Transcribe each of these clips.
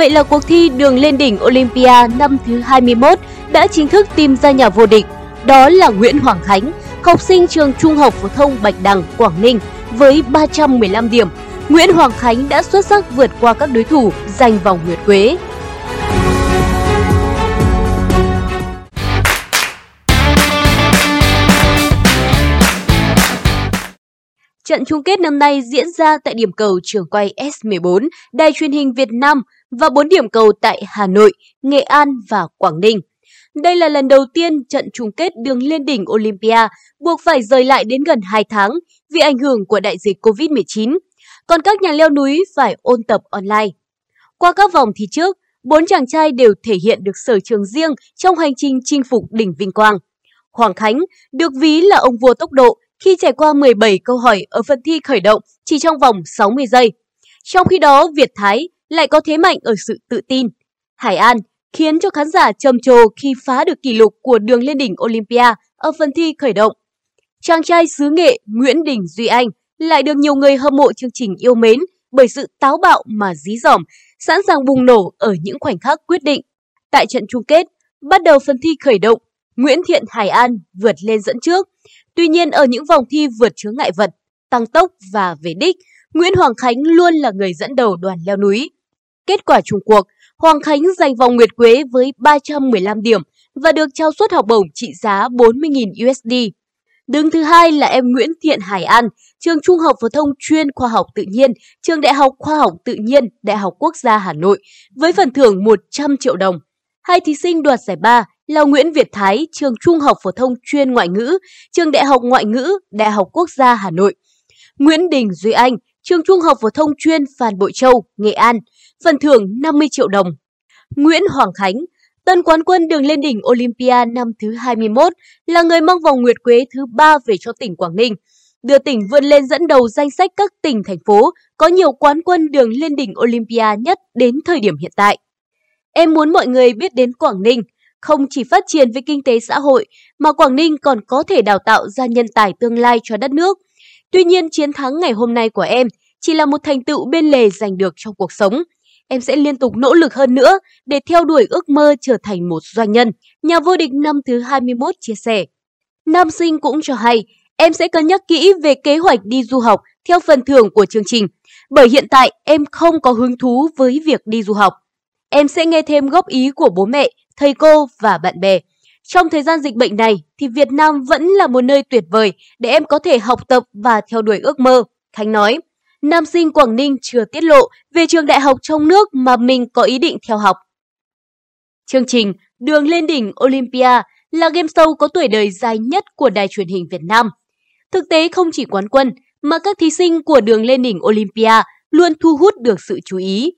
Vậy là cuộc thi đường lên đỉnh Olympia năm thứ 21 đã chính thức tìm ra nhà vô địch. Đó là Nguyễn Hoàng Khánh, học sinh trường Trung học phổ thông Bạch Đằng, Quảng Ninh với 315 điểm. Nguyễn Hoàng Khánh đã xuất sắc vượt qua các đối thủ giành vòng nguyệt quế. Trận chung kết năm nay diễn ra tại điểm cầu trường quay S14, Đài truyền hình Việt Nam và 4 điểm cầu tại Hà Nội, Nghệ An và Quảng Ninh. Đây là lần đầu tiên trận chung kết đường lên đỉnh Olympia buộc phải rời lại đến gần 2 tháng vì ảnh hưởng của đại dịch Covid-19, còn các nhà leo núi phải ôn tập online. Qua các vòng thi trước, bốn chàng trai đều thể hiện được sở trường riêng trong hành trình chinh phục đỉnh vinh quang. Hoàng Khánh được ví là ông vua tốc độ khi trải qua 17 câu hỏi ở phần thi khởi động chỉ trong vòng 60 giây. Trong khi đó, Việt Thái lại có thế mạnh ở sự tự tin. Hải An khiến cho khán giả trầm trồ khi phá được kỷ lục của đường lên đỉnh Olympia ở phần thi khởi động. Chàng trai xứ nghệ Nguyễn Đình Duy Anh lại được nhiều người hâm mộ chương trình yêu mến bởi sự táo bạo mà dí dỏm, sẵn sàng bùng nổ ở những khoảnh khắc quyết định. Tại trận chung kết, bắt đầu phần thi khởi động, Nguyễn Thiện Hải An vượt lên dẫn trước. Tuy nhiên ở những vòng thi vượt chướng ngại vật, tăng tốc và về đích, Nguyễn Hoàng Khánh luôn là người dẫn đầu đoàn leo núi. Kết quả chung cuộc, Hoàng Khánh giành vòng nguyệt quế với 315 điểm và được trao suất học bổng trị giá 40.000 USD. Đứng thứ hai là em Nguyễn Thiện Hải An, trường Trung học phổ thông chuyên khoa học tự nhiên, trường Đại học Khoa học Tự nhiên, Đại học Quốc gia Hà Nội, với phần thưởng 100 triệu đồng. Hai thí sinh đoạt giải ba là Nguyễn Việt Thái, trường Trung học phổ thông chuyên ngoại ngữ, trường Đại học Ngoại ngữ, Đại học Quốc gia Hà Nội. Nguyễn Đình Duy Anh, trường Trung học phổ thông chuyên Phan Bội Châu, Nghệ An, phần thưởng 50 triệu đồng. Nguyễn Hoàng Khánh, tân quán quân đường lên đỉnh Olympia năm thứ 21, là người mang vòng nguyệt quế thứ ba về cho tỉnh Quảng Ninh, đưa tỉnh vươn lên dẫn đầu danh sách các tỉnh, thành phố có nhiều quán quân đường lên đỉnh Olympia nhất đến thời điểm hiện tại. Em muốn mọi người biết đến Quảng Ninh, không chỉ phát triển về kinh tế xã hội mà Quảng Ninh còn có thể đào tạo ra nhân tài tương lai cho đất nước. Tuy nhiên chiến thắng ngày hôm nay của em chỉ là một thành tựu bên lề giành được trong cuộc sống. Em sẽ liên tục nỗ lực hơn nữa để theo đuổi ước mơ trở thành một doanh nhân, nhà vô địch năm thứ 21 chia sẻ. Nam sinh cũng cho hay, em sẽ cân nhắc kỹ về kế hoạch đi du học theo phần thưởng của chương trình, bởi hiện tại em không có hứng thú với việc đi du học. Em sẽ nghe thêm góp ý của bố mẹ, thầy cô và bạn bè. Trong thời gian dịch bệnh này thì Việt Nam vẫn là một nơi tuyệt vời để em có thể học tập và theo đuổi ước mơ, Khánh nói. Nam sinh Quảng Ninh chưa tiết lộ về trường đại học trong nước mà mình có ý định theo học. Chương trình Đường lên đỉnh Olympia là game show có tuổi đời dài nhất của đài truyền hình Việt Nam. Thực tế không chỉ quán quân mà các thí sinh của đường lên đỉnh Olympia luôn thu hút được sự chú ý.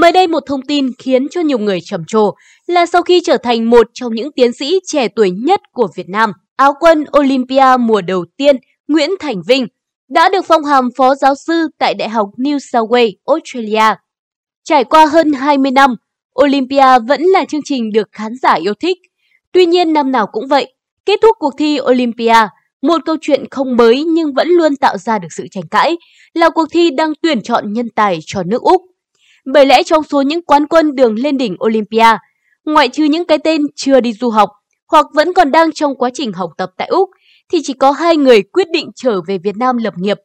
Mới đây một thông tin khiến cho nhiều người trầm trồ là sau khi trở thành một trong những tiến sĩ trẻ tuổi nhất của Việt Nam, áo quân Olympia mùa đầu tiên Nguyễn Thành Vinh đã được phong hàm phó giáo sư tại Đại học New South Wales, Australia. Trải qua hơn 20 năm, Olympia vẫn là chương trình được khán giả yêu thích. Tuy nhiên năm nào cũng vậy, kết thúc cuộc thi Olympia, một câu chuyện không mới nhưng vẫn luôn tạo ra được sự tranh cãi, là cuộc thi đang tuyển chọn nhân tài cho nước Úc. Bởi lẽ trong số những quán quân đường lên đỉnh Olympia, ngoại trừ những cái tên chưa đi du học hoặc vẫn còn đang trong quá trình học tập tại Úc, thì chỉ có hai người quyết định trở về Việt Nam lập nghiệp.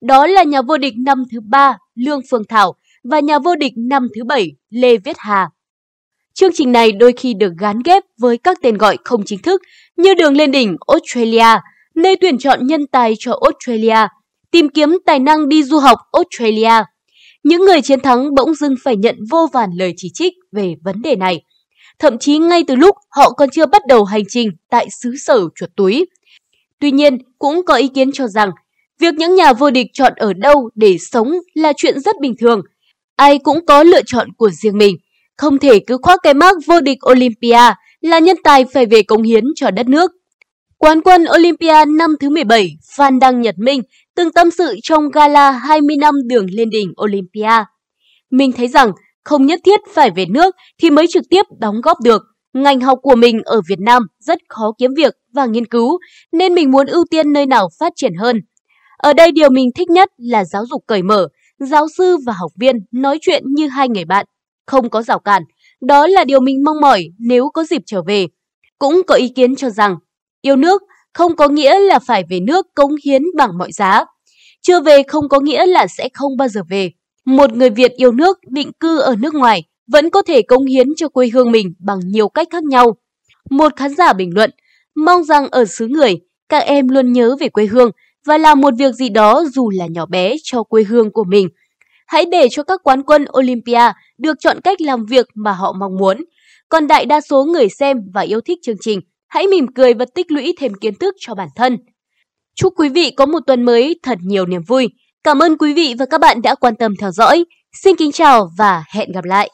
Đó là nhà vô địch năm thứ ba Lương Phương Thảo và nhà vô địch năm thứ bảy Lê Viết Hà. Chương trình này đôi khi được gán ghép với các tên gọi không chính thức như đường lên đỉnh Australia, nơi tuyển chọn nhân tài cho Australia, tìm kiếm tài năng đi du học Australia. Những người chiến thắng bỗng dưng phải nhận vô vàn lời chỉ trích về vấn đề này. Thậm chí ngay từ lúc họ còn chưa bắt đầu hành trình tại xứ sở chuột túi. Tuy nhiên, cũng có ý kiến cho rằng việc những nhà vô địch chọn ở đâu để sống là chuyện rất bình thường. Ai cũng có lựa chọn của riêng mình, không thể cứ khoác cái mác vô địch Olympia là nhân tài phải về cống hiến cho đất nước. Quán quân Olympia năm thứ 17 Phan Đăng Nhật Minh từng tâm sự trong gala 20 năm đường lên đỉnh Olympia. Mình thấy rằng không nhất thiết phải về nước thì mới trực tiếp đóng góp được. Ngành học của mình ở Việt Nam rất khó kiếm việc và nghiên cứu, nên mình muốn ưu tiên nơi nào phát triển hơn. Ở đây điều mình thích nhất là giáo dục cởi mở, giáo sư và học viên nói chuyện như hai người bạn. không có rào cản. Đó là điều mình mong mỏi nếu có dịp trở về. Cũng có ý kiến cho rằng, yêu nước không có nghĩa là phải về nước cống hiến bằng mọi giá. Chưa về không có nghĩa là sẽ không bao giờ về. Một người Việt yêu nước định cư ở nước ngoài vẫn có thể cống hiến cho quê hương mình bằng nhiều cách khác nhau. Một khán giả bình luận, mong rằng ở xứ người, các em luôn nhớ về quê hương và làm một việc gì đó dù là nhỏ bé cho quê hương của mình. Hãy để cho các quán quân Olympia được chọn cách làm việc mà họ mong muốn. Còn đại đa số người xem và yêu thích chương trình, hãy mỉm cười và tích lũy thêm kiến thức cho bản thân. Chúc quý vị có một tuần mới thật nhiều niềm vui. Cảm ơn quý vị và các bạn đã quan tâm theo dõi. Xin kính chào và hẹn gặp lại.